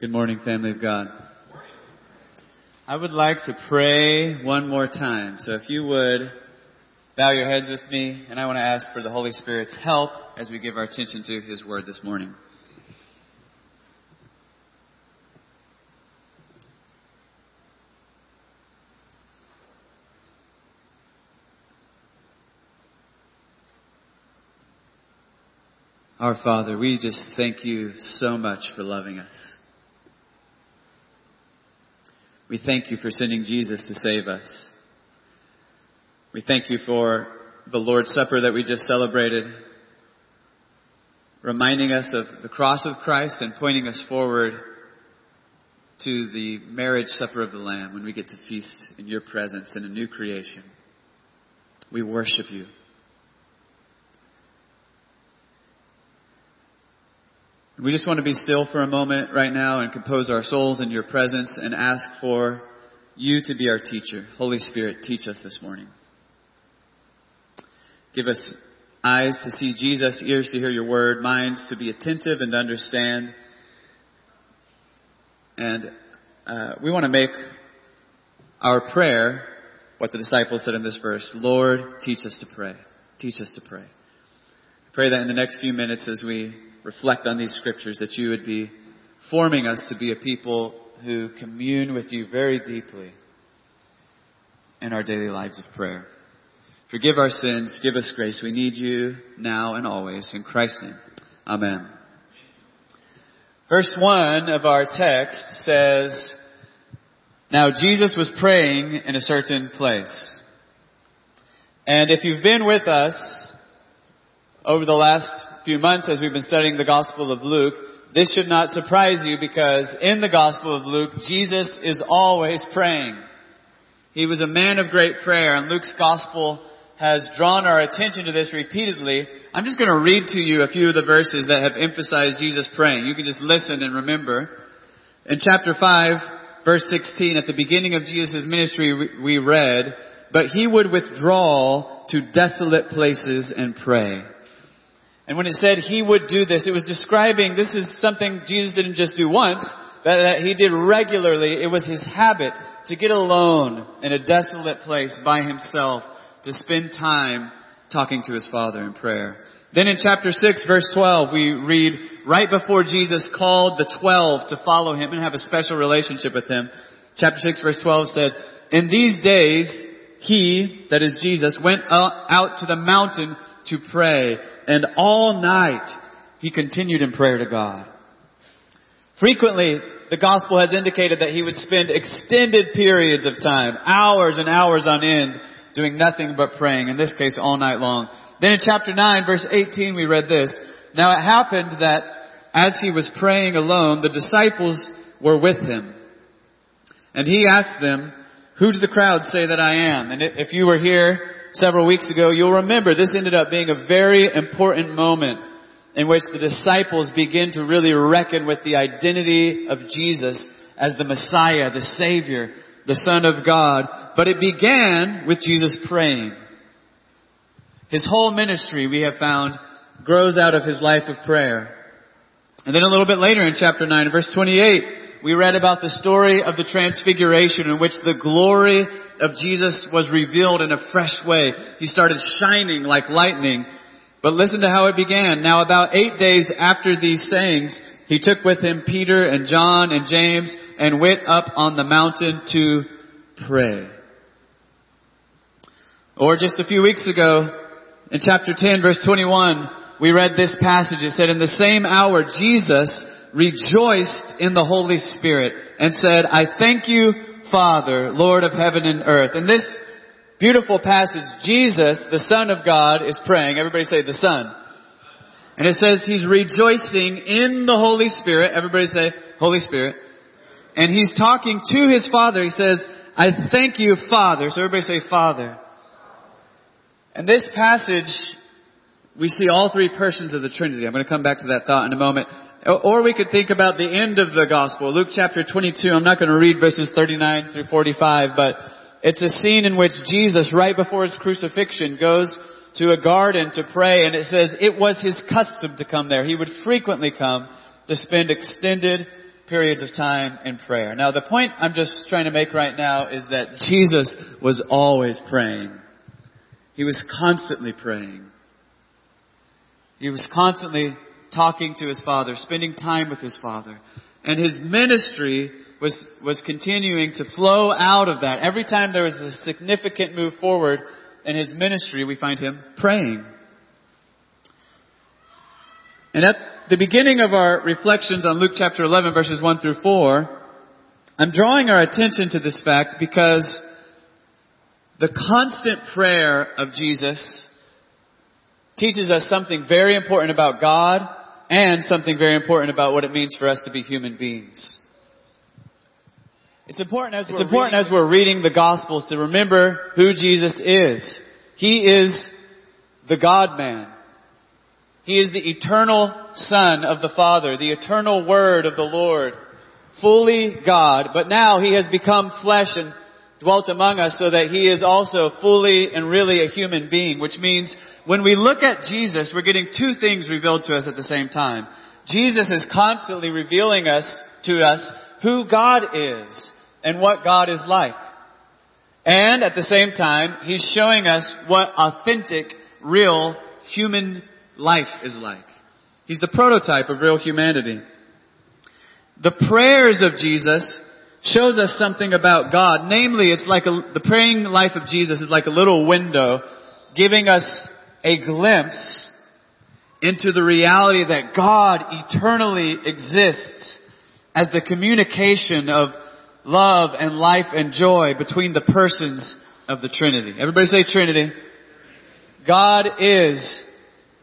Good morning, family of God. I would like to pray one more time. So if you would bow your heads with me, and I want to ask for the Holy Spirit's help as we give our attention to His Word this morning. Our Father, we just thank you so much for loving us. We thank you for sending Jesus to save us. We thank you for the Lord's Supper that we just celebrated, reminding us of the cross of Christ and pointing us forward to the marriage supper of the Lamb when we get to feast in your presence in a new creation. We worship you. We just want to be still for a moment right now and compose our souls in your presence and ask for you to be our teacher. Holy Spirit, teach us this morning. Give us eyes to see Jesus, ears to hear your word, minds to be attentive and understand. And uh, we want to make our prayer what the disciples said in this verse Lord, teach us to pray. Teach us to pray. I pray that in the next few minutes as we reflect on these scriptures, that you would be forming us to be a people who commune with you very deeply in our daily lives of prayer. Forgive our sins, give us grace. We need you now and always. In Christ's name, Amen. Verse 1 of our text says, Now Jesus was praying in a certain place. And if you've been with us over the last few months as we've been studying the Gospel of Luke, this should not surprise you because in the Gospel of Luke, Jesus is always praying. He was a man of great prayer and Luke's Gospel has drawn our attention to this repeatedly. I'm just going to read to you a few of the verses that have emphasized Jesus praying. You can just listen and remember. In chapter 5, verse 16, at the beginning of Jesus' ministry, we read, But he would withdraw to desolate places and pray. And when it said he would do this, it was describing this is something Jesus didn't just do once, but that he did regularly. It was his habit to get alone in a desolate place by himself to spend time talking to his Father in prayer. Then in chapter 6 verse 12 we read right before Jesus called the 12 to follow him and have a special relationship with him. Chapter 6 verse 12 said, In these days he, that is Jesus, went uh, out to the mountain to pray and all night he continued in prayer to God. Frequently, the gospel has indicated that he would spend extended periods of time, hours and hours on end, doing nothing but praying, in this case all night long. Then in chapter 9 verse 18 we read this, Now it happened that as he was praying alone, the disciples were with him. And he asked them, Who do the crowd say that I am? And if you were here several weeks ago, you'll remember this ended up being a very important moment in which the disciples begin to really reckon with the identity of Jesus as the Messiah, the Savior, the Son of God. But it began with Jesus praying. His whole ministry, we have found, grows out of his life of prayer. And then a little bit later in chapter 9, verse 28, we read about the story of the transfiguration in which the glory of Jesus was revealed in a fresh way. He started shining like lightning. But listen to how it began. Now about eight days after these sayings, he took with him Peter and John and James and went up on the mountain to pray. Or just a few weeks ago, in chapter 10 verse 21, we read this passage. It said, in the same hour, Jesus rejoiced in the Holy Spirit and said, I thank you, Father, Lord of heaven and earth. In this beautiful passage, Jesus, the Son of God, is praying. Everybody say the Son. And it says he's rejoicing in the Holy Spirit. Everybody say Holy Spirit. And he's talking to his Father. He says, I thank you, Father. So everybody say Father. And this passage, we see all three persons of the Trinity. I'm going to come back to that thought in a moment. Or we could think about the end of the gospel, Luke chapter 22. I'm not going to read verses 39 through 45, but it's a scene in which Jesus, right before his crucifixion, goes to a garden to pray, and it says it was his custom to come there. He would frequently come to spend extended periods of time in prayer. Now the point I'm just trying to make right now is that Jesus was always praying. He was constantly praying. He was constantly talking to his Father, spending time with his Father. And his ministry was, was continuing to flow out of that. Every time there was a significant move forward in his ministry, we find him praying. And at the beginning of our reflections on Luke chapter 11 verses 1 through 4, I'm drawing our attention to this fact because the constant prayer of Jesus teaches us something very important about God and something very important about what it means for us to be human beings. It's important as we're, important reading, as we're reading the Gospels to remember who Jesus is. He is the God man. He is the eternal Son of the Father, the eternal Word of the Lord, fully God, but now He has become flesh and dwelt among us so that He is also fully and really a human being, which means when we look at Jesus, we're getting two things revealed to us at the same time. Jesus is constantly revealing us to us who God is and what God is like. And at the same time, He's showing us what authentic, real human life is like. He's the prototype of real humanity. The prayers of Jesus shows us something about God. Namely, it's like a, the praying life of Jesus is like a little window giving us a glimpse into the reality that God eternally exists as the communication of love and life and joy between the persons of the Trinity. Everybody say Trinity. God is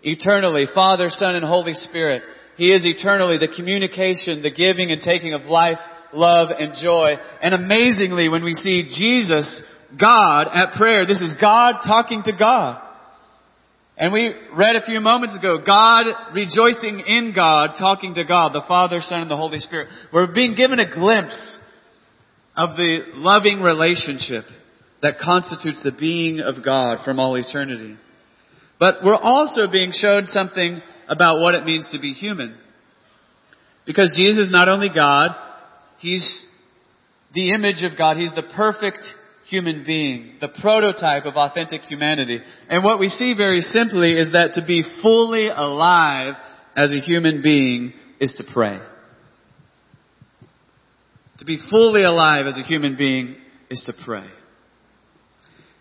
eternally Father, Son, and Holy Spirit. He is eternally the communication, the giving and taking of life, love, and joy. And amazingly, when we see Jesus, God, at prayer, this is God talking to God. And we read a few moments ago, God rejoicing in God, talking to God, the Father, Son, and the Holy Spirit. We're being given a glimpse of the loving relationship that constitutes the being of God from all eternity. But we're also being shown something about what it means to be human. Because Jesus is not only God, He's the image of God. He's the perfect human being, the prototype of authentic humanity. And what we see very simply is that to be fully alive as a human being is to pray. To be fully alive as a human being is to pray.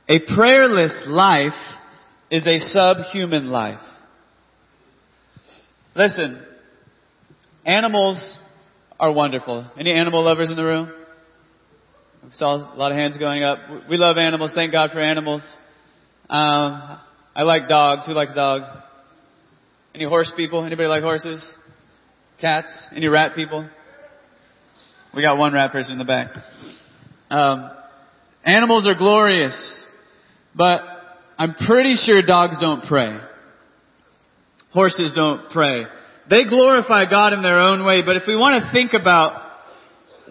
A prayerless life is a subhuman life. Listen, animals are wonderful. Any animal lovers in the room? I saw a lot of hands going up. We love animals. Thank God for animals. Um, I like dogs. Who likes dogs? Any horse people? Anybody like horses? Cats? Any rat people? We got one rat person in the back. Um, animals are glorious, but I'm pretty sure dogs don't pray. Horses don't pray. They glorify God in their own way, but if we want to think about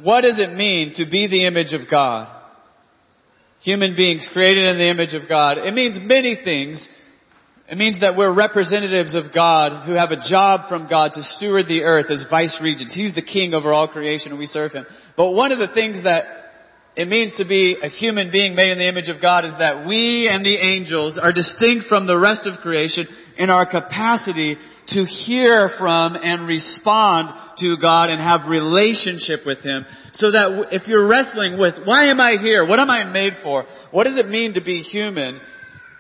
what does it mean to be the image of God? Human beings created in the image of God. It means many things. It means that we're representatives of God who have a job from God to steward the earth as vice regents. He's the king over all creation and we serve him. But one of the things that it means to be a human being made in the image of God is that we and the angels are distinct from the rest of creation in our capacity to hear from and respond to God and have relationship with Him. So that if you're wrestling with, why am I here? What am I made for? What does it mean to be human?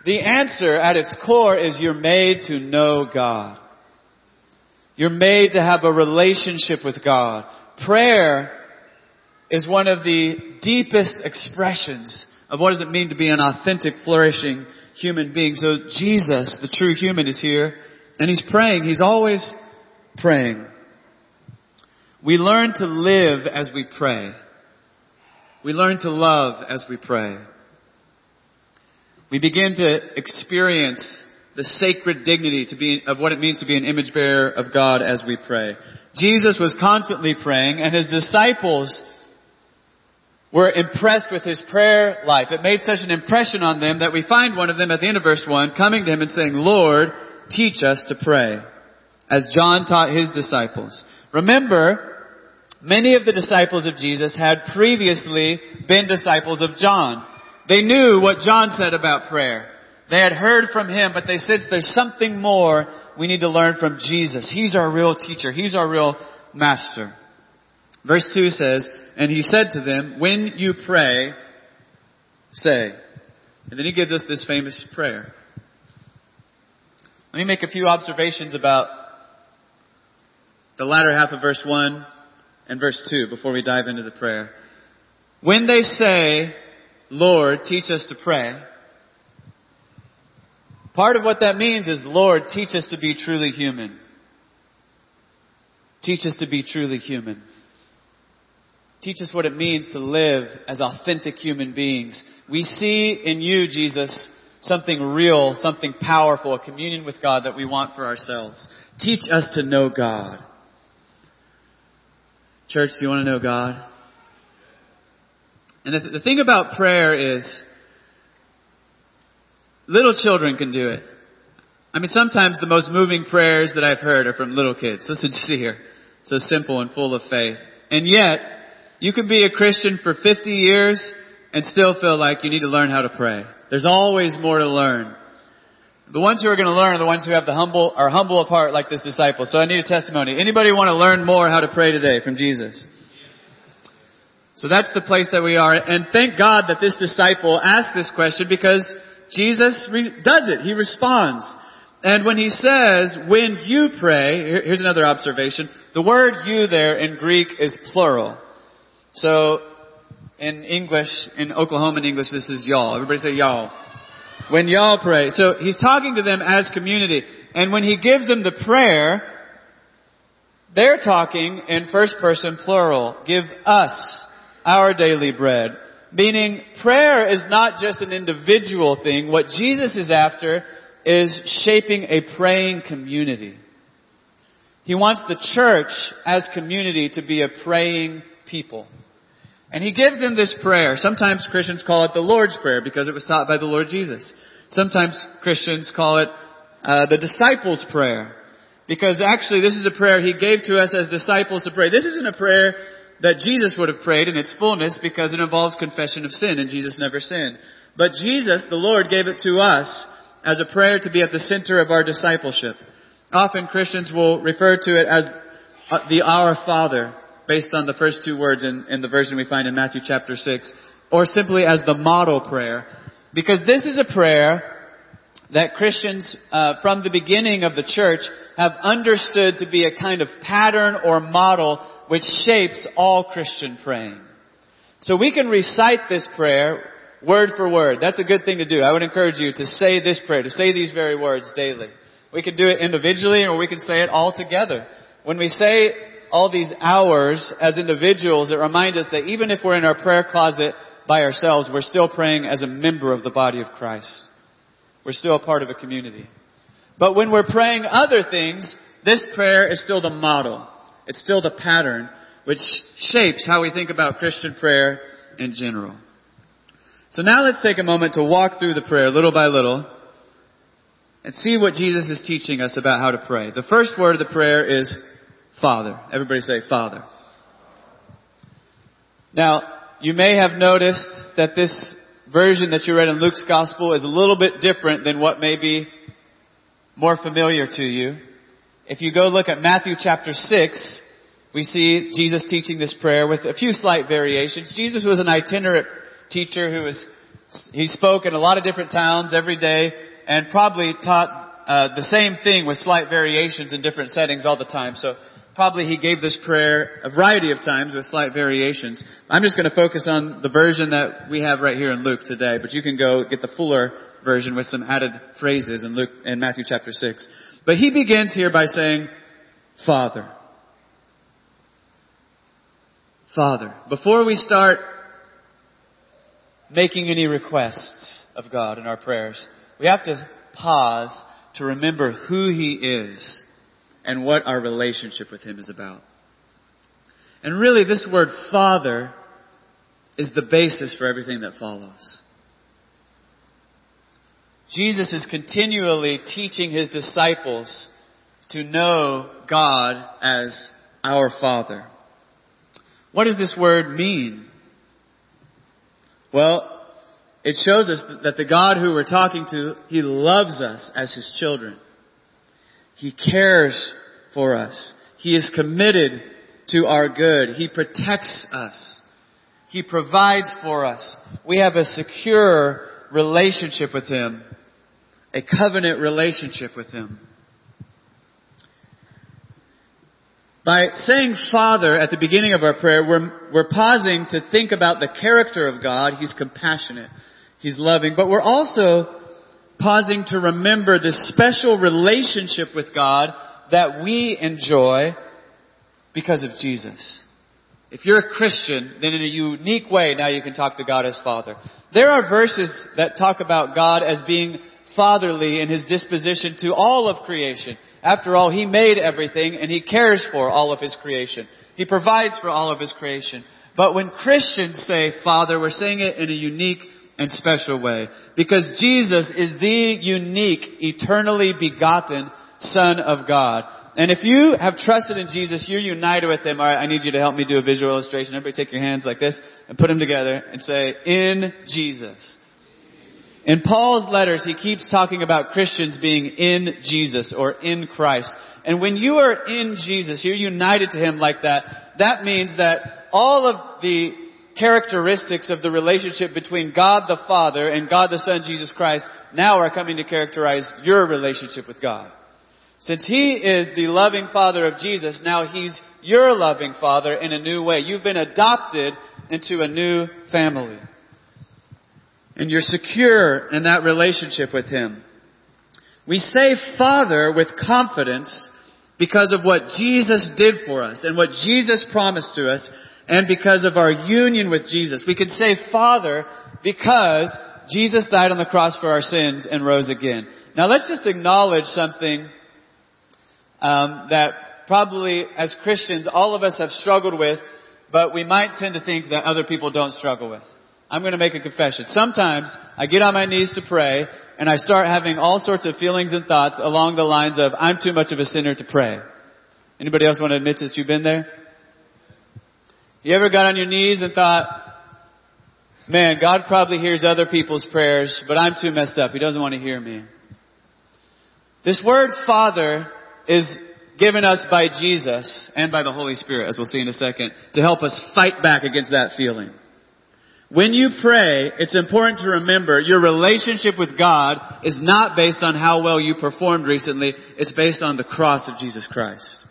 The answer at its core is you're made to know God. You're made to have a relationship with God. Prayer is one of the deepest expressions of what does it mean to be an authentic, flourishing human being. So Jesus, the true human, is here and he's praying. He's always praying. We learn to live as we pray. We learn to love as we pray. We begin to experience the sacred dignity to be, of what it means to be an image bearer of God as we pray. Jesus was constantly praying and his disciples were impressed with his prayer life. It made such an impression on them that we find one of them at the end of verse 1 coming to him and saying, Lord, teach us to pray, as John taught his disciples. Remember Many of the disciples of Jesus had previously been disciples of John. They knew what John said about prayer. They had heard from him, but they said there's something more we need to learn from Jesus. He's our real teacher. He's our real master. Verse 2 says, And he said to them, When you pray, say. And then he gives us this famous prayer. Let me make a few observations about the latter half of verse 1 and verse 2 before we dive into the prayer. When they say, Lord, teach us to pray, part of what that means is, Lord, teach us to be truly human. Teach us to be truly human. Teach us what it means to live as authentic human beings. We see in you, Jesus, something real, something powerful, a communion with God that we want for ourselves. Teach us to know God. Church, do you want to know God? And the, the thing about prayer is, little children can do it. I mean, sometimes the most moving prayers that I've heard are from little kids. Listen to see here. So simple and full of faith. And yet, you can be a Christian for 50 years and still feel like you need to learn how to pray. There's always more to learn. The ones who are going to learn are the ones who have the humble, are humble of heart like this disciple. So I need a testimony. Anybody want to learn more how to pray today from Jesus? So that's the place that we are. And thank God that this disciple asked this question because Jesus re- does it. He responds. And when he says, when you pray, here's another observation. The word you there in Greek is plural. So in English, in Oklahoman English, this is y'all. Everybody say y'all. When y'all pray. So he's talking to them as community. And when he gives them the prayer, they're talking in first person plural. Give us our daily bread. Meaning prayer is not just an individual thing. What Jesus is after is shaping a praying community. He wants the church as community to be a praying people. And he gives them this prayer. Sometimes Christians call it the Lord's Prayer because it was taught by the Lord Jesus. Sometimes Christians call it uh, the disciples' prayer because actually this is a prayer he gave to us as disciples to pray. This isn't a prayer that Jesus would have prayed in its fullness because it involves confession of sin and Jesus never sinned. But Jesus, the Lord, gave it to us as a prayer to be at the center of our discipleship. Often Christians will refer to it as uh, the Our Father based on the first two words in, in the version we find in Matthew chapter 6, or simply as the model prayer. Because this is a prayer that Christians uh, from the beginning of the church have understood to be a kind of pattern or model which shapes all Christian praying. So we can recite this prayer word for word. That's a good thing to do. I would encourage you to say this prayer, to say these very words daily. We can do it individually or we can say it all together. When we say all these hours as individuals, it reminds us that even if we're in our prayer closet by ourselves, we're still praying as a member of the body of Christ. We're still a part of a community. But when we're praying other things, this prayer is still the model. It's still the pattern which shapes how we think about Christian prayer in general. So now let's take a moment to walk through the prayer little by little and see what Jesus is teaching us about how to pray. The first word of the prayer is Father. Everybody say Father. Now, you may have noticed that this version that you read in Luke's Gospel is a little bit different than what may be more familiar to you. If you go look at Matthew chapter 6, we see Jesus teaching this prayer with a few slight variations. Jesus was an itinerant teacher who was, he spoke in a lot of different towns every day and probably taught uh, the same thing with slight variations in different settings all the time. So probably he gave this prayer a variety of times with slight variations. I'm just going to focus on the version that we have right here in Luke today, but you can go get the fuller version with some added phrases in Luke, in Matthew chapter 6. But he begins here by saying, Father. Father. Before we start making any requests of God in our prayers, we have to pause to remember who He is and what our relationship with Him is about. And really this word Father is the basis for everything that follows. Jesus is continually teaching His disciples to know God as our Father. What does this word mean? Well, it shows us that the God who we're talking to, He loves us as His children. He cares for us. He is committed to our good. He protects us. He provides for us. We have a secure relationship with Him. A covenant relationship with Him. By saying Father at the beginning of our prayer, we're, we're pausing to think about the character of God. He's compassionate. He's loving. But we're also pausing to remember this special relationship with God that we enjoy because of Jesus. If you're a Christian, then in a unique way now you can talk to God as Father. There are verses that talk about God as being fatherly in His disposition to all of creation. After all, He made everything and He cares for all of His creation. He provides for all of His creation. But when Christians say Father, we're saying it in a unique and special way. Because Jesus is the unique, eternally begotten Son of God. And if you have trusted in Jesus, you're united with Him. Alright, I need you to help me do a visual illustration. Everybody take your hands like this and put them together and say, in Jesus. In Paul's letters, he keeps talking about Christians being in Jesus or in Christ. And when you are in Jesus, you're united to Him like that, that means that all of the characteristics of the relationship between God the Father and God the Son, Jesus Christ, now are coming to characterize your relationship with God. Since He is the loving Father of Jesus, now He's your loving Father in a new way. You've been adopted into a new family. And you're secure in that relationship with Him. We say Father with confidence because of what Jesus did for us and what Jesus promised to us and because of our union with Jesus. We could say Father because Jesus died on the cross for our sins and rose again. Now let's just acknowledge something um, that probably as Christians all of us have struggled with, but we might tend to think that other people don't struggle with. I'm going to make a confession. Sometimes I get on my knees to pray and I start having all sorts of feelings and thoughts along the lines of I'm too much of a sinner to pray. Anybody else want to admit that you've been there? You ever got on your knees and thought, man, God probably hears other people's prayers, but I'm too messed up. He doesn't want to hear me. This word Father is given us by Jesus and by the Holy Spirit, as we'll see in a second, to help us fight back against that feeling. When you pray, it's important to remember your relationship with God is not based on how well you performed recently. It's based on the cross of Jesus Christ.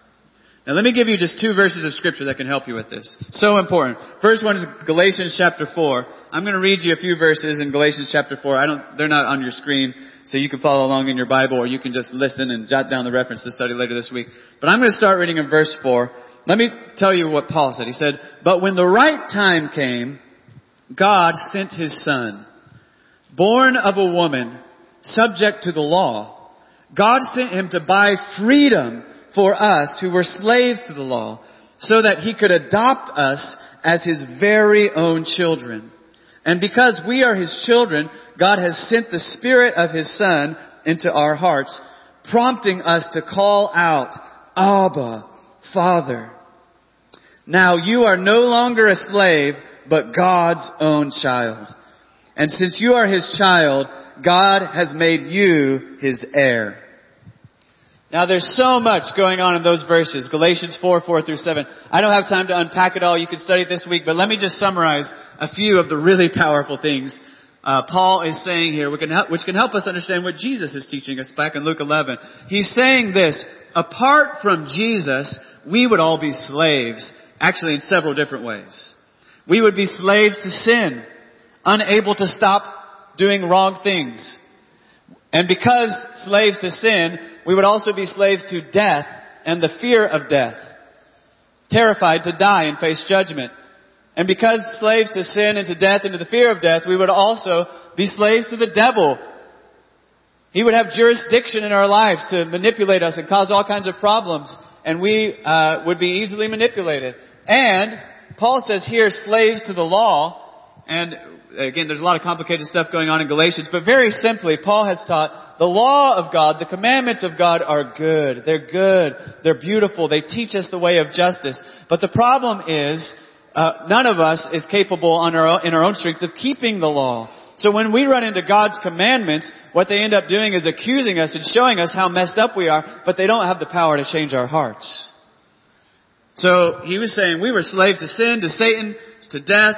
Now let me give you just two verses of scripture that can help you with this. So important. First one is Galatians chapter 4. I'm going to read you a few verses in Galatians chapter 4. I don't, they're not on your screen, so you can follow along in your Bible or you can just listen and jot down the reference to study later this week. But I'm going to start reading in verse 4. Let me tell you what Paul said. He said, But when the right time came, God sent his son, born of a woman, subject to the law. God sent him to buy freedom for us who were slaves to the law, so that he could adopt us as his very own children. And because we are his children, God has sent the spirit of his son into our hearts, prompting us to call out, Abba, Father. Now you are no longer a slave, but God's own child. And since you are His child, God has made you His heir. Now there's so much going on in those verses, Galatians 4, 4 through 7. I don't have time to unpack it all. You can study this week, but let me just summarize a few of the really powerful things uh, Paul is saying here, which can, help, which can help us understand what Jesus is teaching us back in Luke 11. He's saying this, apart from Jesus, we would all be slaves, actually in several different ways. We would be slaves to sin, unable to stop doing wrong things. And because slaves to sin, we would also be slaves to death and the fear of death. Terrified to die and face judgment. And because slaves to sin and to death and to the fear of death, we would also be slaves to the devil. He would have jurisdiction in our lives to manipulate us and cause all kinds of problems. And we uh, would be easily manipulated. And Paul says here, slaves to the law, and again, there's a lot of complicated stuff going on in Galatians, but very simply, Paul has taught the law of God, the commandments of God are good. They're good. They're beautiful. They teach us the way of justice. But the problem is, uh, none of us is capable on our own, in our own strength of keeping the law. So when we run into God's commandments, what they end up doing is accusing us and showing us how messed up we are, but they don't have the power to change our hearts. So he was saying we were slaves to sin, to Satan, to death,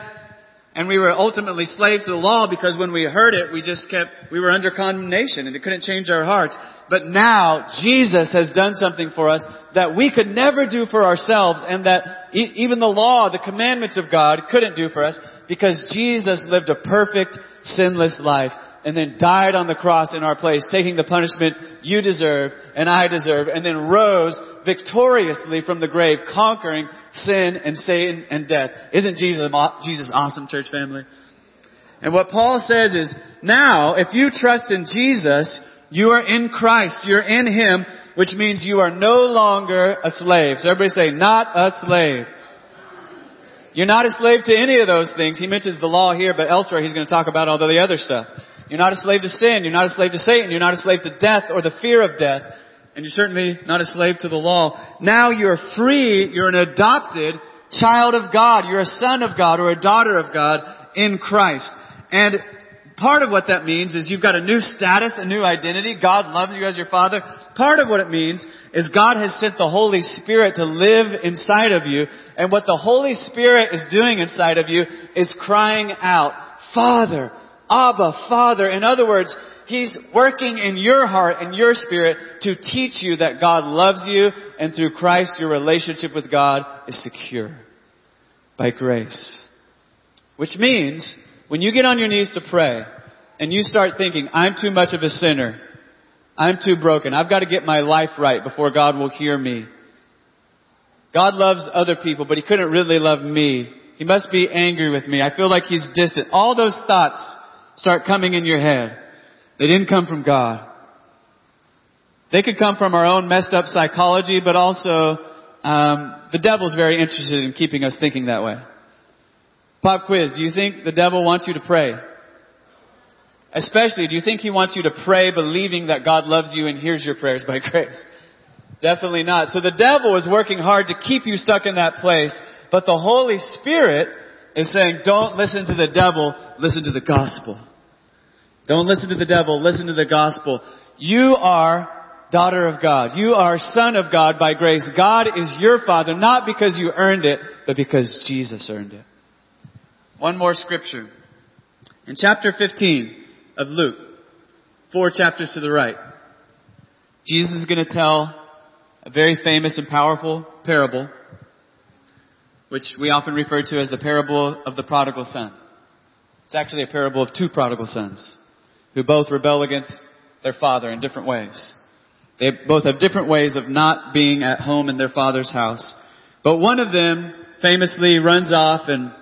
and we were ultimately slaves to the law because when we heard it, we just kept, we were under condemnation and it couldn't change our hearts. But now, Jesus has done something for us that we could never do for ourselves and that e- even the law, the commandments of God couldn't do for us because Jesus lived a perfect, sinless life and then died on the cross in our place, taking the punishment you deserve and I deserve, and then rose victoriously from the grave, conquering sin and Satan and death. Isn't Jesus, Jesus awesome, church family? And what Paul says is, now, if you trust in Jesus, you are in Christ, you're in Him, which means you are no longer a slave. So everybody say, not a slave. You're not a slave to any of those things. He mentions the law here, but elsewhere he's going to talk about all the other stuff. You're not a slave to sin. You're not a slave to Satan. You're not a slave to death or the fear of death. And you're certainly not a slave to the law. Now you're free. You're an adopted child of God. You're a son of God or a daughter of God in Christ. And part of what that means is you've got a new status, a new identity. God loves you as your father. Part of what it means is God has sent the Holy Spirit to live inside of you. And what the Holy Spirit is doing inside of you is crying out, Father, Abba, Father. In other words, He's working in your heart and your spirit to teach you that God loves you and through Christ your relationship with God is secure by grace. Which means when you get on your knees to pray and you start thinking, I'm too much of a sinner. I'm too broken. I've got to get my life right before God will hear me. God loves other people, but He couldn't really love me. He must be angry with me. I feel like He's distant. All those thoughts start coming in your head. They didn't come from God. They could come from our own messed up psychology, but also um, the devil's very interested in keeping us thinking that way. Pop quiz: Do you think the devil wants you to pray? Especially, do you think he wants you to pray believing that God loves you and hears your prayers by grace? Definitely not. So the devil is working hard to keep you stuck in that place, but the Holy Spirit is saying, don't listen to the devil, listen to the gospel. Don't listen to the devil, listen to the gospel. You are daughter of God. You are son of God by grace. God is your father, not because you earned it, but because Jesus earned it. One more scripture. In chapter 15 of Luke, four chapters to the right, Jesus is going to tell a very famous and powerful parable, which we often refer to as the parable of the prodigal son. It's actually a parable of two prodigal sons who both rebel against their father in different ways. They both have different ways of not being at home in their father's house. But one of them famously runs off and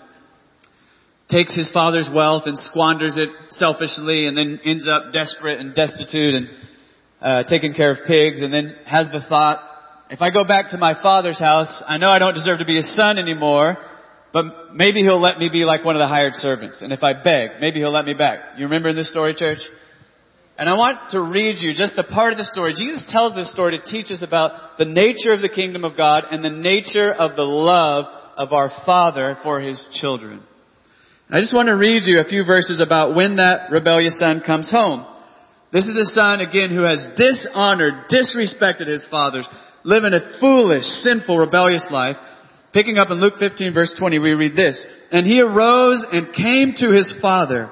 takes his father's wealth and squanders it selfishly and then ends up desperate and destitute and uh, taking care of pigs and then has the thought, if I go back to my father's house, I know I don't deserve to be his son anymore, but maybe he'll let me be like one of the hired servants. And if I beg, maybe he'll let me back. You remember in this story, church? And I want to read you just a part of the story. Jesus tells this story to teach us about the nature of the kingdom of God and the nature of the love of our Father for His children. I just want to read you a few verses about when that rebellious son comes home. This is a son, again, who has dishonored, disrespected his fathers, living a foolish, sinful, rebellious life. Picking up in Luke 15 verse 20, we read this. And he arose and came to his father.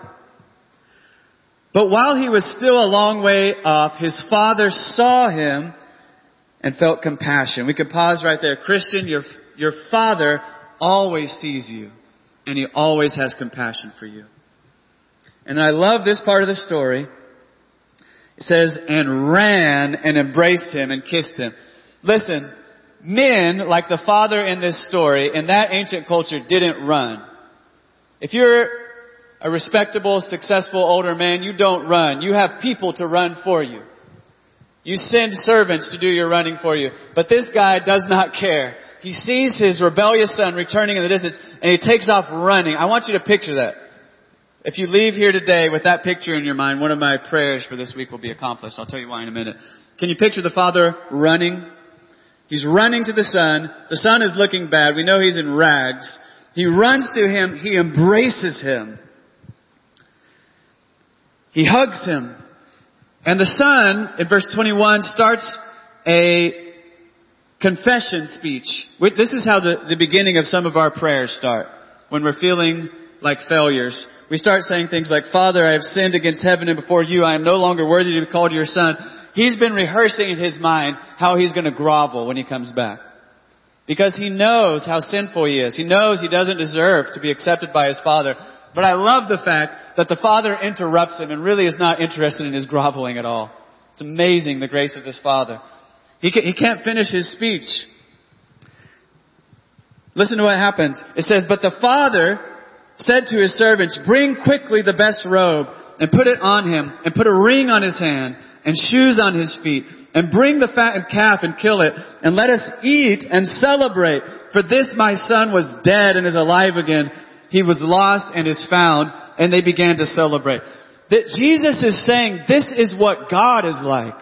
But while he was still a long way off, his father saw him and felt compassion. We could pause right there. Christian, your, your father always sees you and he always has compassion for you. And I love this part of the story. It says, and ran and embraced him and kissed him. Listen, men, like the father in this story, in that ancient culture didn't run. If you're a respectable, successful older man, you don't run. You have people to run for you. You send servants to do your running for you. But this guy does not care. He sees his rebellious son returning in the distance and he takes off running. I want you to picture that. If you leave here today with that picture in your mind, one of my prayers for this week will be accomplished. I'll tell you why in a minute. Can you picture the father running He's running to the son. The son is looking bad. We know he's in rags. He runs to him. He embraces him. He hugs him. And the son, in verse 21, starts a confession speech. This is how the, the beginning of some of our prayers start. When we're feeling like failures. We start saying things like, Father, I have sinned against heaven and before you. I am no longer worthy to be called your son. He's been rehearsing in his mind how he's going to grovel when he comes back. Because he knows how sinful he is. He knows he doesn't deserve to be accepted by his father. But I love the fact that the father interrupts him and really is not interested in his groveling at all. It's amazing the grace of his father. He, can, he can't finish his speech. Listen to what happens. It says, but the father said to his servants, bring quickly the best robe and put it on him and put a ring on his hand and shoes on his feet and bring the fattened calf and kill it and let us eat and celebrate. For this my son was dead and is alive again. He was lost and is found and they began to celebrate. That Jesus is saying this is what God is like.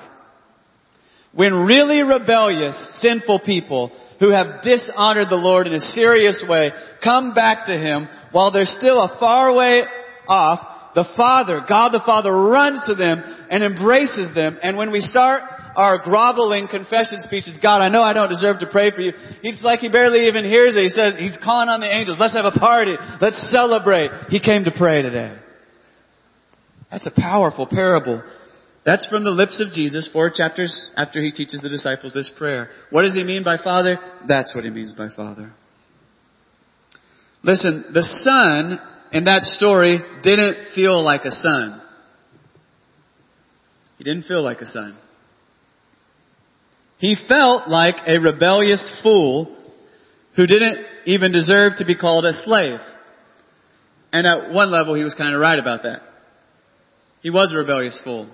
When really rebellious, sinful people who have dishonored the Lord in a serious way come back to Him while they're still a far way off, the Father, God the Father runs to them and embraces them. And when we start our groveling confession speeches, God, I know I don't deserve to pray for you. It's like he barely even hears it. He says, he's calling on the angels. Let's have a party. Let's celebrate. He came to pray today. That's a powerful parable. That's from the lips of Jesus, four chapters after he teaches the disciples this prayer. What does he mean by Father? That's what he means by Father. Listen, the Son in that story didn't feel like a son. He didn't feel like a son. He felt like a rebellious fool who didn't even deserve to be called a slave. And at one level, he was kind of right about that. He was a rebellious fool.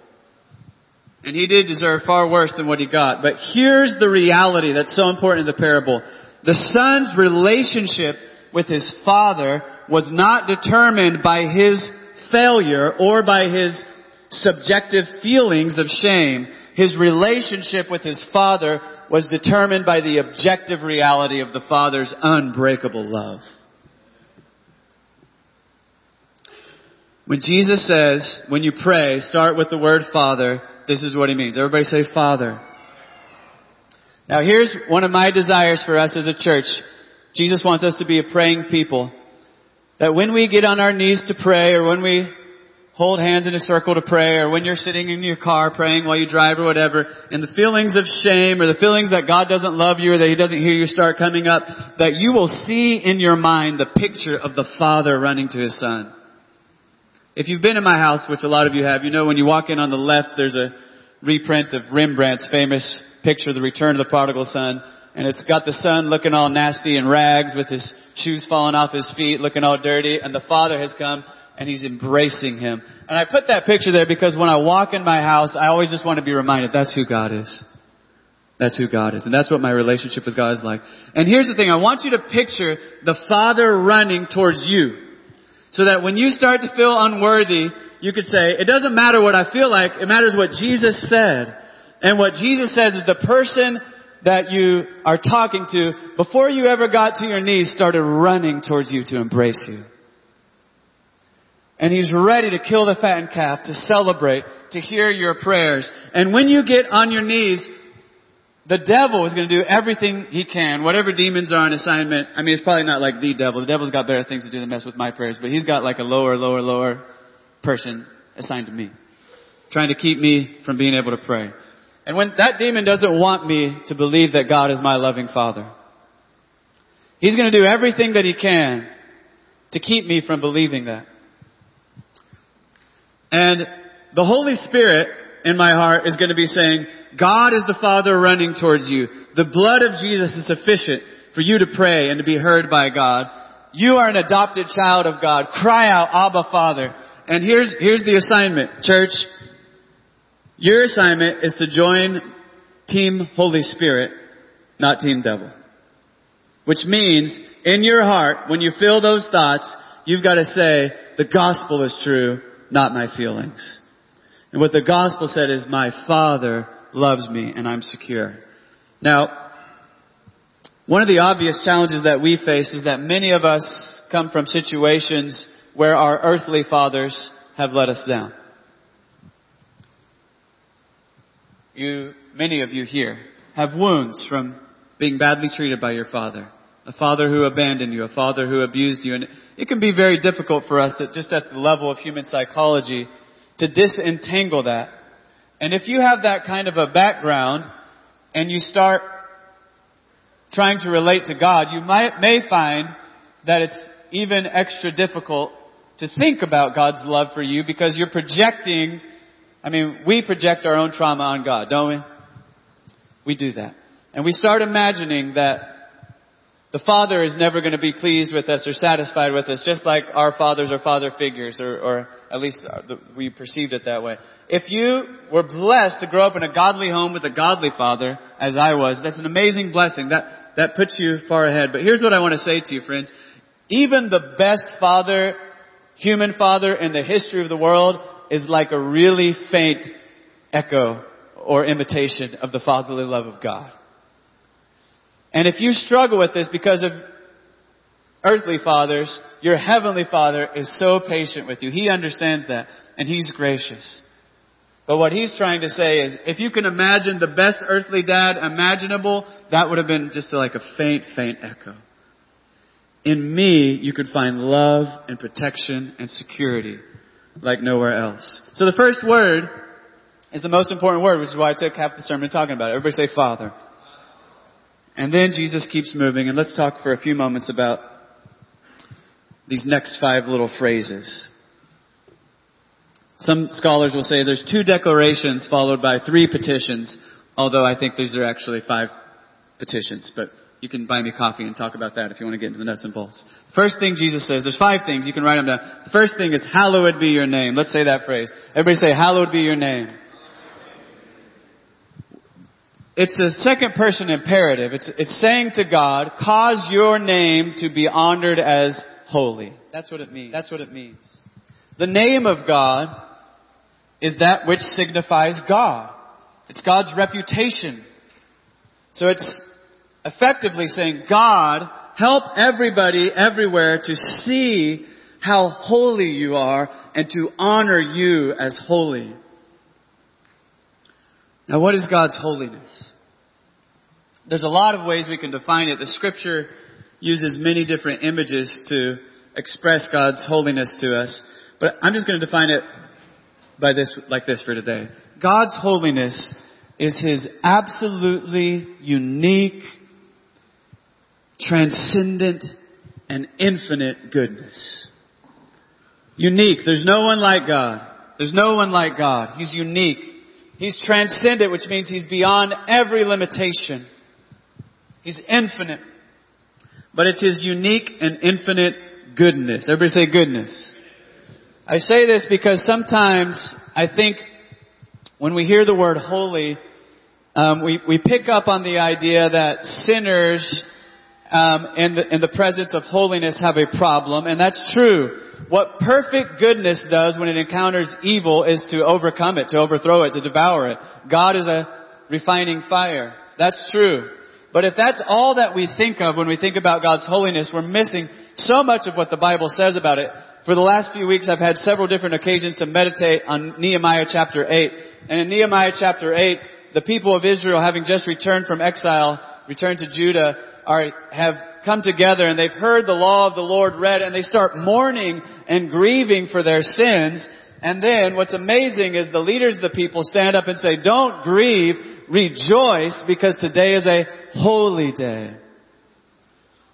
And he did deserve far worse than what he got. But here's the reality that's so important in the parable. The son's relationship with his father was not determined by his failure or by his subjective feelings of shame. His relationship with his father was determined by the objective reality of the father's unbreakable love. When Jesus says, when you pray, start with the word Father, this is what he means. Everybody say Father. Now here's one of my desires for us as a church. Jesus wants us to be a praying people. That when we get on our knees to pray or when we hold hands in a circle to pray or when you're sitting in your car praying while you drive or whatever and the feelings of shame or the feelings that God doesn't love you or that He doesn't hear you start coming up, that you will see in your mind the picture of the Father running to His Son. If you've been in my house, which a lot of you have, you know when you walk in on the left, there's a reprint of Rembrandt's famous picture, The Return of the Prodigal Son. And it's got the son looking all nasty in rags with his shoes falling off his feet, looking all dirty. And the father has come and he's embracing him. And I put that picture there because when I walk in my house, I always just want to be reminded that's who God is. That's who God is. And that's what my relationship with God is like. And here's the thing. I want you to picture the Father running towards you. So that when you start to feel unworthy, you could say, it doesn't matter what I feel like, it matters what Jesus said. And what Jesus says is the person that you are talking to, before you ever got to your knees, started running towards you to embrace you. And he's ready to kill the fattened calf, to celebrate, to hear your prayers. And when you get on your knees, the devil is going to do everything he can, whatever demons are on assignment. I mean, it's probably not like the devil. The devil's got better things to do than mess with my prayers, but he's got like a lower, lower, lower person assigned to me, trying to keep me from being able to pray. And when that demon doesn't want me to believe that God is my loving father, he's going to do everything that he can to keep me from believing that. And the Holy Spirit in my heart is going to be saying, God is the Father running towards you. The blood of Jesus is sufficient for you to pray and to be heard by God. You are an adopted child of God. Cry out, Abba Father. And here's, here's the assignment, church. Your assignment is to join Team Holy Spirit, not Team Devil. Which means, in your heart, when you feel those thoughts, you've got to say, the gospel is true, not my feelings. And what the gospel said is, my Father loves me and I'm secure. Now, One of the obvious challenges that we face is that many of us come from situations where our earthly fathers have let us down. You, many of you here, have wounds from being badly treated by your father. A father who abandoned you, a father who abused you. And it can be very difficult for us at just at the level of human psychology to disentangle that. And if you have that kind of a background and you start trying to relate to God, you might, may find that it's even extra difficult to think about God's love for you because you're projecting, I mean, we project our own trauma on God, don't we? We do that. And we start imagining that the Father is never going to be pleased with us or satisfied with us, just like our fathers are father figures, or, or at least uh, we perceived it that way. If you were blessed to grow up in a godly home with a godly father, as I was, that's an amazing blessing. That, that puts you far ahead. But here's what I want to say to you, friends. Even the best father, human father in the history of the world is like a really faint echo or imitation of the fatherly love of God. And if you struggle with this because of earthly fathers, your heavenly father is so patient with you. He understands that and he's gracious. But what he's trying to say is, if you can imagine the best earthly dad imaginable, that would have been just like a faint, faint echo. In me, you could find love and protection and security like nowhere else. So the first word is the most important word, which is why I took half the sermon talking about it. Everybody say Father. And then Jesus keeps moving, and let's talk for a few moments about these next five little phrases. Some scholars will say there's two declarations followed by three petitions, although I think these are actually five petitions, but you can buy me coffee and talk about that if you want to get into the nuts and bolts. First thing Jesus says, there's five things, you can write them down. The first thing is, hallowed be your name. Let's say that phrase. Everybody say, hallowed be your name. It's a second person imperative. It's, it's saying to God, cause your name to be honored as holy. That's what it means. That's what it means. The name of God is that which signifies God. It's God's reputation. So it's effectively saying, God, help everybody everywhere to see how holy you are and to honor you as holy. Now what is God's holiness? There's a lot of ways we can define it. The scripture uses many different images to express God's holiness to us. But I'm just going to define it by this, like this for today. God's holiness is His absolutely unique, transcendent, and infinite goodness. Unique. There's no one like God. There's no one like God. He's unique. He's transcendent, which means He's beyond every limitation. He's infinite. But it's His unique and infinite goodness. Everybody say goodness. I say this because sometimes I think when we hear the word holy, um, we, we pick up on the idea that sinners um, in, the, in the presence of holiness have a problem, and that's true. What perfect goodness does when it encounters evil is to overcome it, to overthrow it, to devour it. God is a refining fire. That's true. But if that's all that we think of when we think about God's holiness, we're missing so much of what the Bible says about it. For the last few weeks, I've had several different occasions to meditate on Nehemiah chapter 8. And in Nehemiah chapter 8, the people of Israel, having just returned from exile, returned to Judah, are, have come together and they've heard the law of the Lord read and they start mourning and grieving for their sins. And then what's amazing is the leaders of the people stand up and say, don't grieve, rejoice because today is a holy day.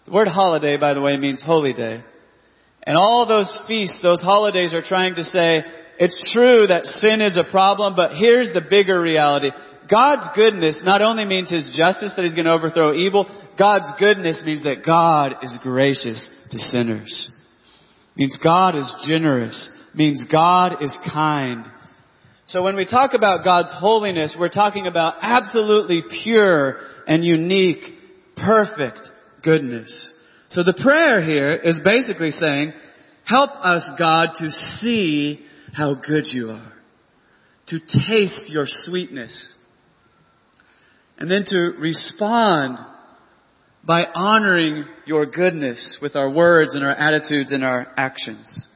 The word holiday, by the way, means holy day. And all those feasts, those holidays are trying to say, it's true that sin is a problem, but here's the bigger reality. God's goodness not only means His justice that He's going to overthrow evil, God's goodness means that God is gracious to sinners. Means God is generous. Means God is kind. So when we talk about God's holiness, we're talking about absolutely pure and unique, perfect goodness. So the prayer here is basically saying, help us God to see how good you are. To taste your sweetness. And then to respond by honoring your goodness with our words and our attitudes and our actions.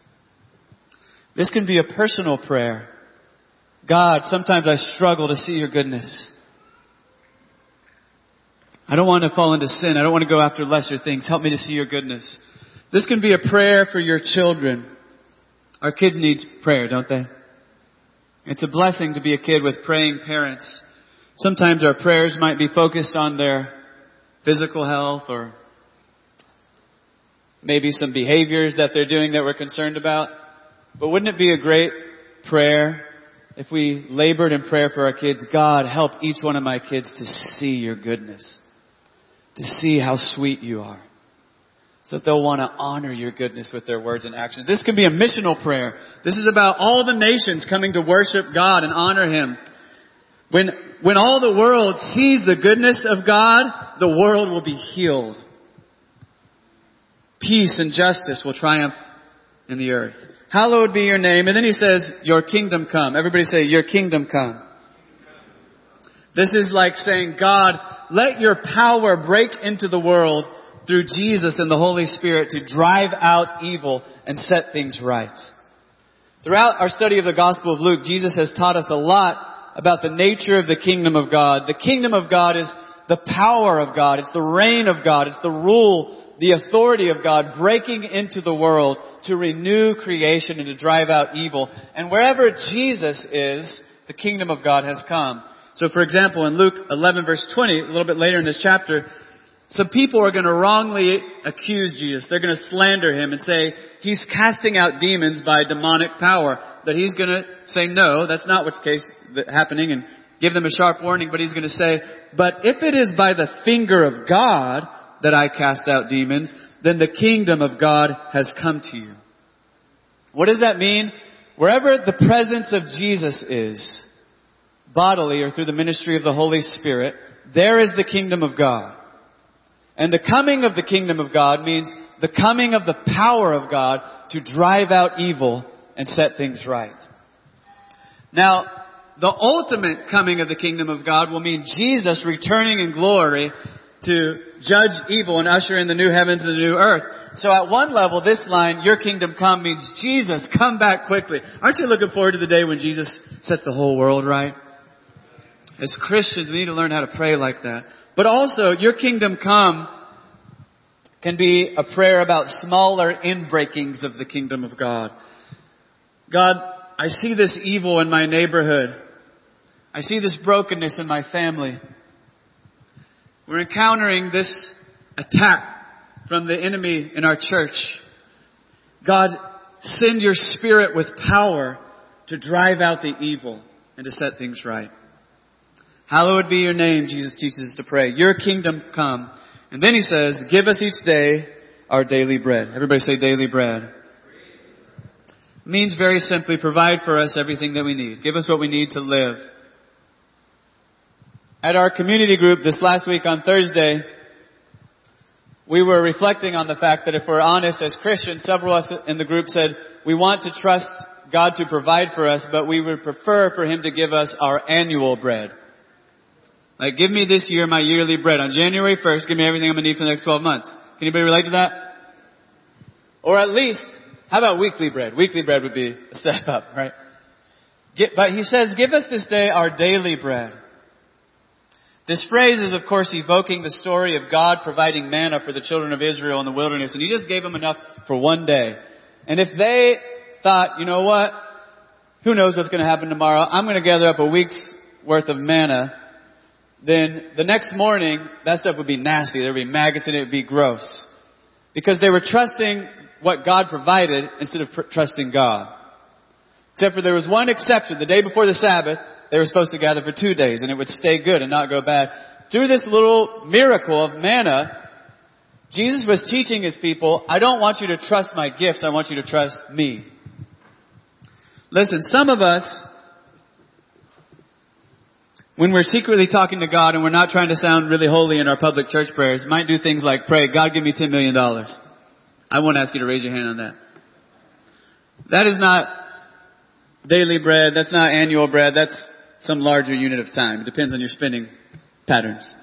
This can be a personal prayer. God, sometimes I struggle to see your goodness. I don't want to fall into sin. I don't want to go after lesser things. Help me to see your goodness. This can be a prayer for your children. Our kids need prayer, don't they? It's a blessing to be a kid with praying parents. Sometimes our prayers might be focused on their physical health or maybe some behaviors that they're doing that we're concerned about. But wouldn't it be a great prayer if we labored in prayer for our kids? God, help each one of my kids to see your goodness, to see how sweet you are. So that they'll want to honor your goodness with their words and actions. This can be a missional prayer. This is about all the nations coming to worship God and honor Him. When, when all the world sees the goodness of God, the world will be healed. Peace and justice will triumph in the earth. Hallowed be your name. And then he says, your kingdom come. Everybody say, your kingdom come. This is like saying, God, let your power break into the world through Jesus and the Holy Spirit to drive out evil and set things right. Throughout our study of the Gospel of Luke, Jesus has taught us a lot about the nature of the kingdom of God. The kingdom of God is the power of God. It's the reign of God. It's the rule, the authority of God breaking into the world to renew creation and to drive out evil. And wherever Jesus is, the kingdom of God has come. So for example, in Luke 11 verse 20, a little bit later in this chapter, some people are going to wrongly accuse Jesus. They're going to slander him and say he's casting out demons by demonic power. That he's going to say no, that's not what's case happening, and give them a sharp warning. But he's going to say, but if it is by the finger of God that I cast out demons, then the kingdom of God has come to you. What does that mean? Wherever the presence of Jesus is, bodily or through the ministry of the Holy Spirit, there is the kingdom of God. And the coming of the kingdom of God means the coming of the power of God to drive out evil and set things right. Now, the ultimate coming of the kingdom of God will mean Jesus returning in glory to judge evil and usher in the new heavens and the new earth. So at one level, this line, your kingdom come means Jesus, come back quickly. Aren't you looking forward to the day when Jesus sets the whole world right? As Christians, we need to learn how to pray like that. But also, your kingdom come can be a prayer about smaller inbreakings of the kingdom of God. God, I see this evil in my neighborhood. I see this brokenness in my family. We're encountering this attack from the enemy in our church. God, send your spirit with power to drive out the evil and to set things right. Hallowed be your name, Jesus teaches us to pray. Your kingdom come. And then he says, give us each day our daily bread. Everybody say daily bread. It means very simply provide for us everything that we need. Give us what we need to live. At our community group this last week on Thursday, we were reflecting on the fact that if we're honest as Christians, several of us in the group said, we want to trust God to provide for us, but we would prefer for Him to give us our annual bread. Like, give me this year my yearly bread. On January 1st, give me everything I'm going to need for the next 12 months. Can anybody relate to that? Or at least, how about weekly bread? Weekly bread would be a step up, right? Get, but he says, give us this day our daily bread. This phrase is, of course, evoking the story of God providing manna for the children of Israel in the wilderness, and He just gave them enough for one day. And if they thought, you know what, who knows what's going to happen tomorrow, I'm going to gather up a week's worth of manna then the next morning, that stuff would be nasty. There would be maggots and it. Would be gross. Because they were trusting what God provided instead of pr- trusting God. Except for there was one exception. The day before the Sabbath, they were supposed to gather for two days and it would stay good and not go bad. Through this little miracle of manna, Jesus was teaching his people, I don't want you to trust my gifts, I want you to trust me. Listen, some of us when we're secretly talking to God and we're not trying to sound really holy in our public church prayers, might do things like pray, God give me $10 million. I won't ask you to raise your hand on that. That is not daily bread. That's not annual bread. That's some larger unit of time. It depends on your spending patterns.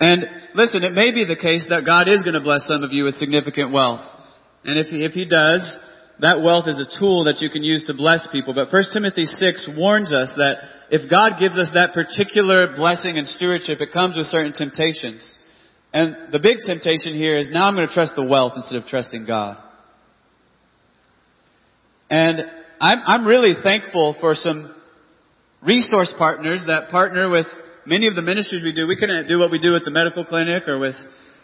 And listen, it may be the case that God is going to bless some of you with significant wealth. And if if he does, that wealth is a tool that you can use to bless people. But 1 Timothy 6 warns us that if God gives us that particular blessing and stewardship, it comes with certain temptations. And the big temptation here is now I'm going to trust the wealth instead of trusting God. And I'm, I'm really thankful for some resource partners that partner with many of the ministries we do. We couldn't do what we do at the medical clinic or with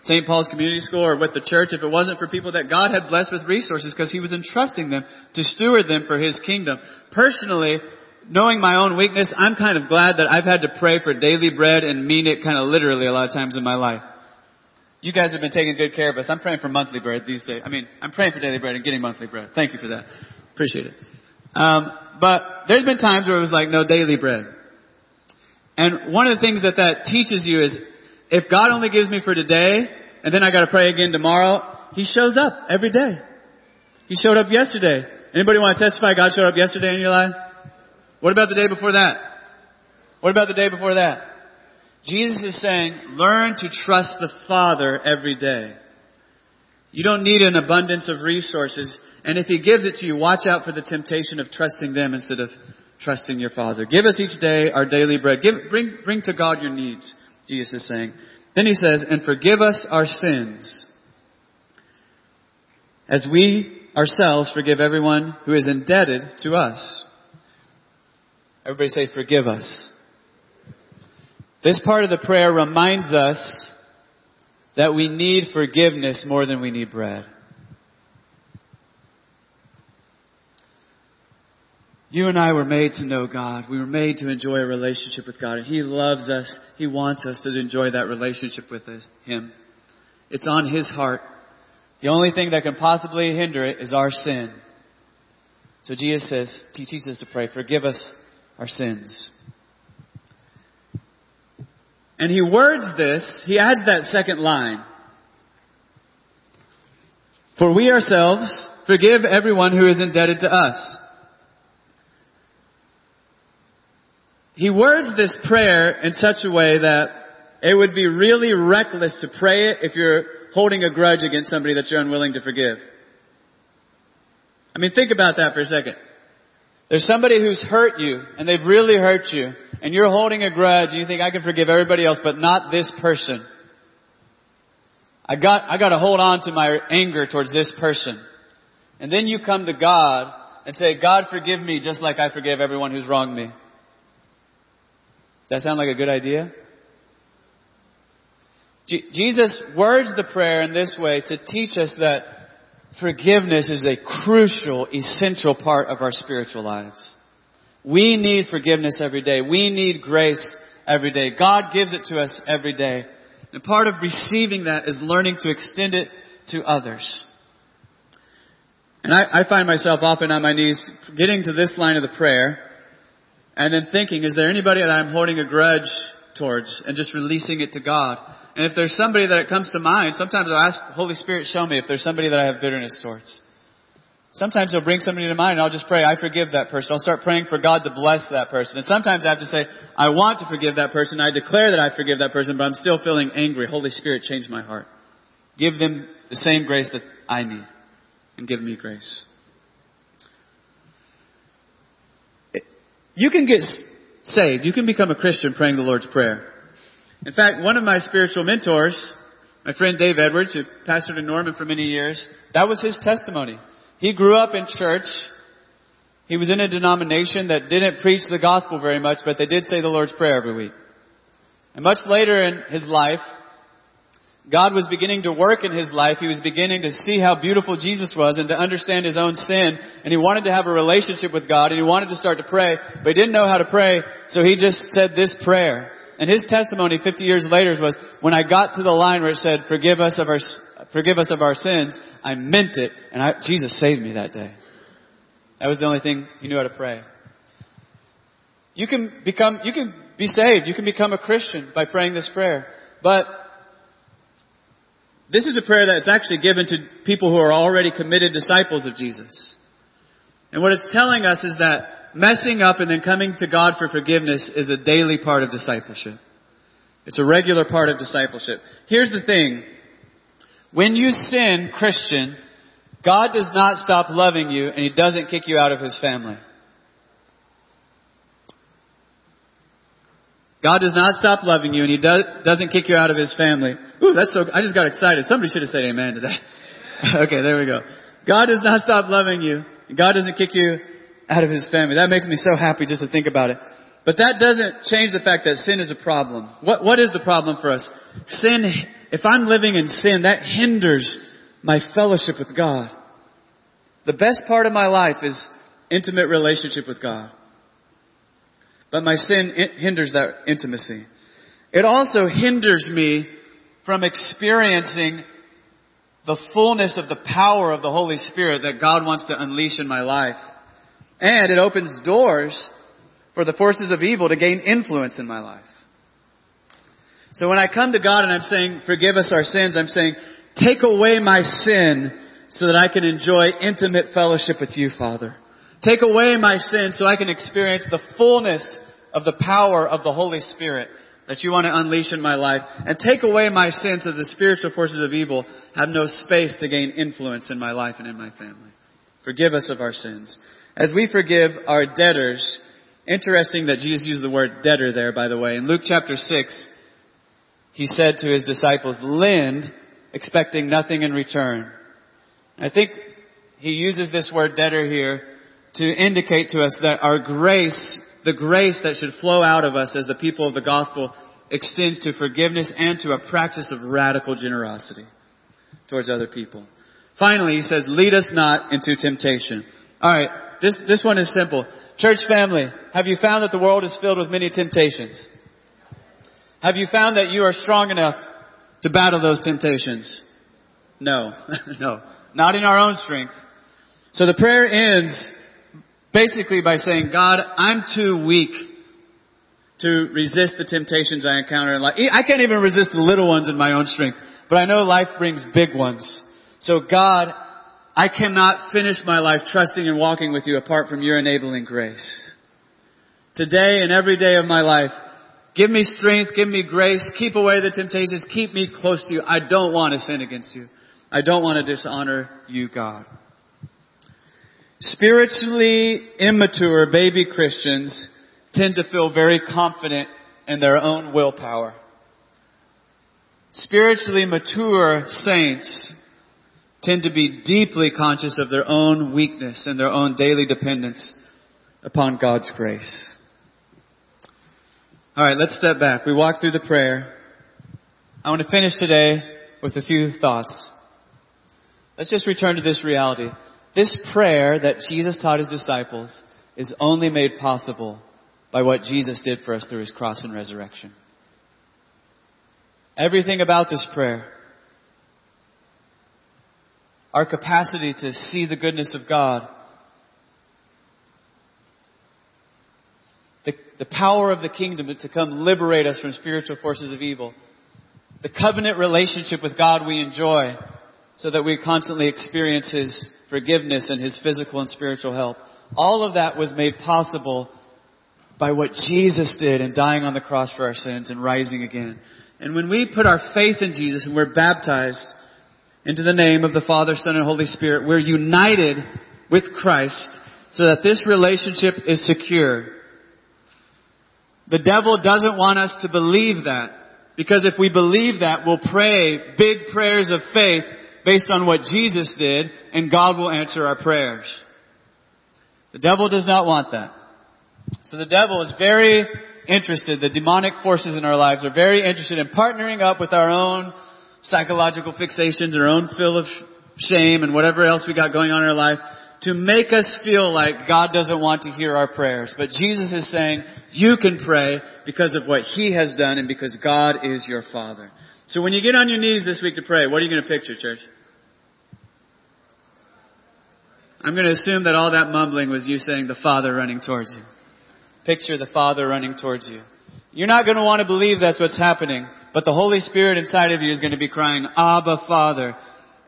St. Paul's Community School or with the church if it wasn't for people that God had blessed with resources because He was entrusting them to steward them for His kingdom. Personally, knowing my own weakness, I'm kind of glad that I've had to pray for daily bread and mean it kind of literally a lot of times in my life. You guys have been taking good care of us. I'm praying for monthly bread these days. I mean, I'm praying for daily bread and getting monthly bread. Thank you for that. Appreciate it. Um, but there's been times where it was like, no daily bread. And one of the things that that teaches you is, if God only gives me for today, and then I gotta pray again tomorrow, He shows up every day. He showed up yesterday. Anybody want to testify God showed up yesterday in your life? What about the day before that? What about the day before that? Jesus is saying, learn to trust the Father every day. You don't need an abundance of resources. And if He gives it to you, watch out for the temptation of trusting them instead of trusting your Father. Give us each day our daily bread. Give, bring, bring to God your needs, Jesus is saying. Then He says, and forgive us our sins as we ourselves forgive everyone who is indebted to us. Everybody say, forgive us. This part of the prayer reminds us that we need forgiveness more than we need bread. You and I were made to know God. We were made to enjoy a relationship with God. And He loves us. He wants us to enjoy that relationship with Him. It's on His heart. The only thing that can possibly hinder it is our sin. So Jesus says, teaches us to pray, forgive us our sins. And he words this, he adds that second line. For we ourselves forgive everyone who is indebted to us. He words this prayer in such a way that it would be really reckless to pray it if you're holding a grudge against somebody that you're unwilling to forgive. I mean, think about that for a second. There's somebody who's hurt you and they've really hurt you and you're holding a grudge and you think I can forgive everybody else but not this person. I got, I gotta hold on to my anger towards this person. And then you come to God and say, God forgive me just like I forgive everyone who's wronged me. That sound like a good idea? Je- Jesus words the prayer in this way to teach us that forgiveness is a crucial, essential part of our spiritual lives. We need forgiveness every day. We need grace every day. God gives it to us every day. And part of receiving that is learning to extend it to others. And I, I find myself often on my knees getting to this line of the prayer and then thinking, is there anybody that I'm holding a grudge towards and just releasing it to God? And if there's somebody that it comes to mind, sometimes I'll ask Holy Spirit, show me if there's somebody that I have bitterness towards. Sometimes He'll bring somebody to mind and I'll just pray, I forgive that person. I'll start praying for God to bless that person. And sometimes I have to say, I want to forgive that person. I declare that I forgive that person, but I'm still feeling angry. Holy Spirit, change my heart. Give them the same grace that I need and give me grace. You can get saved. You can become a Christian praying the Lord's Prayer. In fact, one of my spiritual mentors, my friend Dave Edwards, who pastored in Norman for many years, that was his testimony. He grew up in church. He was in a denomination that didn't preach the gospel very much, but they did say the Lord's Prayer every week. And much later in his life, God was beginning to work in his life. He was beginning to see how beautiful Jesus was and to understand his own sin. And he wanted to have a relationship with God and he wanted to start to pray, but he didn't know how to pray. So he just said this prayer. And his testimony 50 years later was, when I got to the line where it said, forgive us of our, forgive us of our sins, I meant it, and I, Jesus saved me that day. That was the only thing he knew how to pray. You can become, you can be saved, you can become a Christian by praying this prayer. But, this is a prayer that's actually given to people who are already committed disciples of Jesus. And what it's telling us is that messing up and then coming to God for forgiveness is a daily part of discipleship. It's a regular part of discipleship. Here's the thing. When you sin, Christian, God does not stop loving you and He doesn't kick you out of His family. God does not stop loving you and He do, doesn't kick you out of His family. Ooh, that's so, I just got excited. Somebody should have said amen to that. okay, there we go. God does not stop loving you. God doesn't kick you out of His family. That makes me so happy just to think about it. But that doesn't change the fact that sin is a problem. What, what is the problem for us? Sin, if I'm living in sin, that hinders my fellowship with God. The best part of my life is intimate relationship with God. But my sin hinders that intimacy. It also hinders me from experiencing the fullness of the power of the Holy Spirit that God wants to unleash in my life. And it opens doors for the forces of evil to gain influence in my life. So when I come to God and I'm saying, forgive us our sins, I'm saying, take away my sin so that I can enjoy intimate fellowship with you, Father. Take away my sin so I can experience the fullness of the power of the Holy Spirit that you want to unleash in my life. And take away my sin so the spiritual forces of evil have no space to gain influence in my life and in my family. Forgive us of our sins. As we forgive our debtors, interesting that Jesus used the word debtor there, by the way. In Luke chapter 6, he said to his disciples, lend, expecting nothing in return. I think he uses this word debtor here to indicate to us that our grace, the grace that should flow out of us as the people of the gospel extends to forgiveness and to a practice of radical generosity towards other people. Finally, he says, lead us not into temptation. Alright, this, this one is simple. Church family, have you found that the world is filled with many temptations? Have you found that you are strong enough to battle those temptations? No. no. Not in our own strength. So the prayer ends basically by saying, God, I'm too weak to resist the temptations I encounter in life. I can't even resist the little ones in my own strength, but I know life brings big ones. So God, I cannot finish my life trusting and walking with you apart from your enabling grace. Today and every day of my life, give me strength, give me grace, keep away the temptations, keep me close to you. I don't want to sin against you. I don't want to dishonor you, God. Spiritually immature baby Christians tend to feel very confident in their own willpower. Spiritually mature saints tend to be deeply conscious of their own weakness and their own daily dependence upon God's grace. Alright, let's step back. We walked through the prayer. I want to finish today with a few thoughts. Let's just return to this reality. This prayer that Jesus taught his disciples is only made possible by what Jesus did for us through his cross and resurrection. Everything about this prayer, our capacity to see the goodness of God, the, the power of the kingdom to come liberate us from spiritual forces of evil, the covenant relationship with God we enjoy, so that we constantly experience His forgiveness and His physical and spiritual help. All of that was made possible by what Jesus did in dying on the cross for our sins and rising again. And when we put our faith in Jesus and we're baptized into the name of the Father, Son, and Holy Spirit, we're united with Christ so that this relationship is secure. The devil doesn't want us to believe that because if we believe that, we'll pray big prayers of faith based on what Jesus did, and God will answer our prayers. The devil does not want that. So the devil is very interested, the demonic forces in our lives are very interested in partnering up with our own psychological fixations, our own fill of shame and whatever else we got going on in our life to make us feel like God doesn't want to hear our prayers. But Jesus is saying, you can pray because of what He has done and because God is your Father. So when you get on your knees this week to pray, what are you going to picture, church? I'm going to assume that all that mumbling was you saying the Father running towards you. Picture the Father running towards you. You're not going to want to believe that's what's happening, but the Holy Spirit inside of you is going to be crying, Abba Father.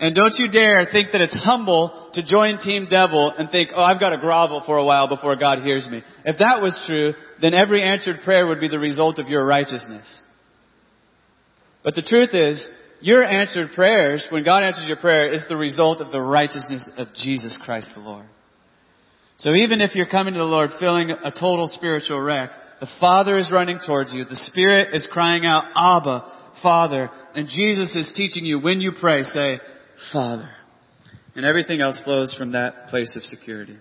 And don't you dare think that it's humble to join Team Devil and think, oh, I've got to grovel for a while before God hears me. If that was true, then every answered prayer would be the result of your righteousness. But the truth is, your answered prayers, when God answers your prayer, is the result of the righteousness of Jesus Christ the Lord. So even if you're coming to the Lord feeling a total spiritual wreck, the Father is running towards you. The Spirit is crying out, Abba, Father. And Jesus is teaching you when you pray, say, Father. And everything else flows from that place of security.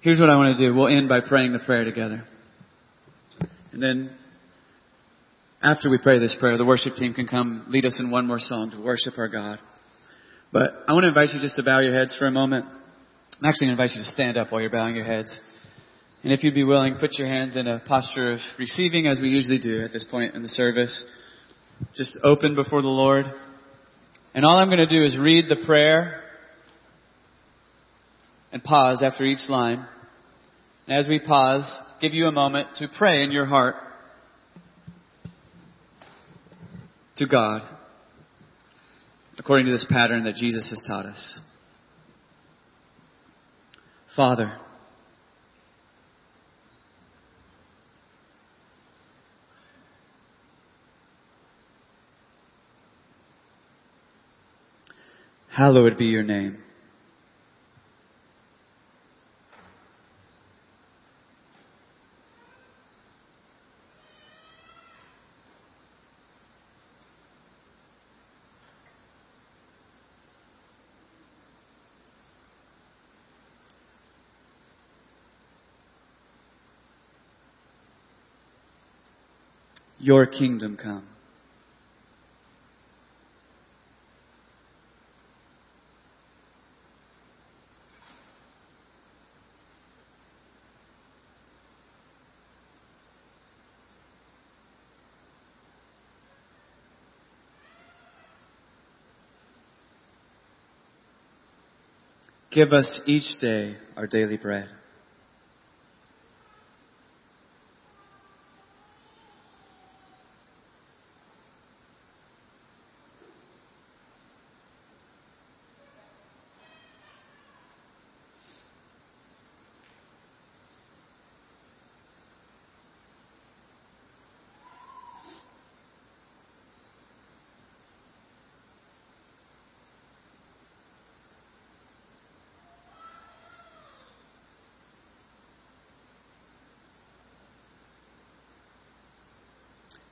Here's what I want to do. We'll end by praying the prayer together. And then, after we pray this prayer, the worship team can come lead us in one more song to worship our God. But I want to invite you just to bow your heads for a moment. I'm actually going to invite you to stand up while you're bowing your heads. And if you'd be willing, put your hands in a posture of receiving as we usually do at this point in the service. Just open before the Lord. And all I'm going to do is read the prayer and pause after each line. And as we pause, give you a moment to pray in your heart to God according to this pattern that Jesus has taught us. Father, hallowed be your name. Your kingdom come. Give us each day our daily bread.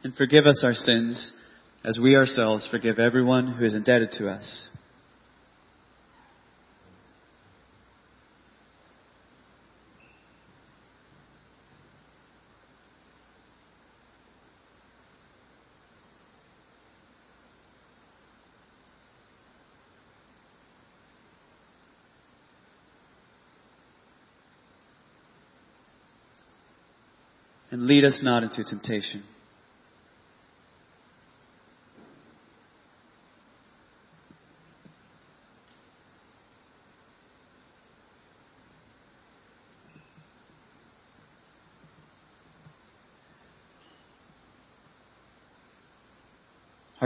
And forgive us our sins as we ourselves forgive everyone who is indebted to us. And lead us not into temptation.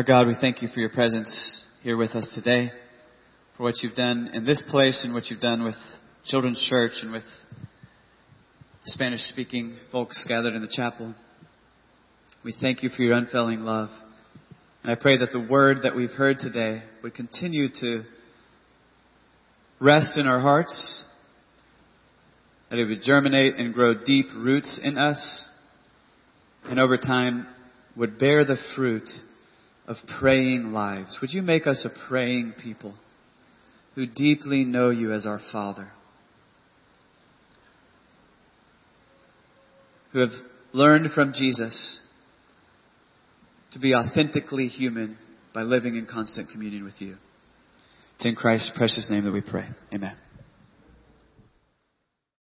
Our God, we thank you for your presence here with us today, for what you've done in this place and what you've done with Children's Church and with Spanish speaking folks gathered in the chapel. We thank you for your unfailing love. And I pray that the word that we've heard today would continue to rest in our hearts, that it would germinate and grow deep roots in us, and over time would bear the fruit of praying lives. Would you make us a praying people who deeply know you as our Father? Who have learned from Jesus to be authentically human by living in constant communion with you. It's in Christ's precious name that we pray. Amen.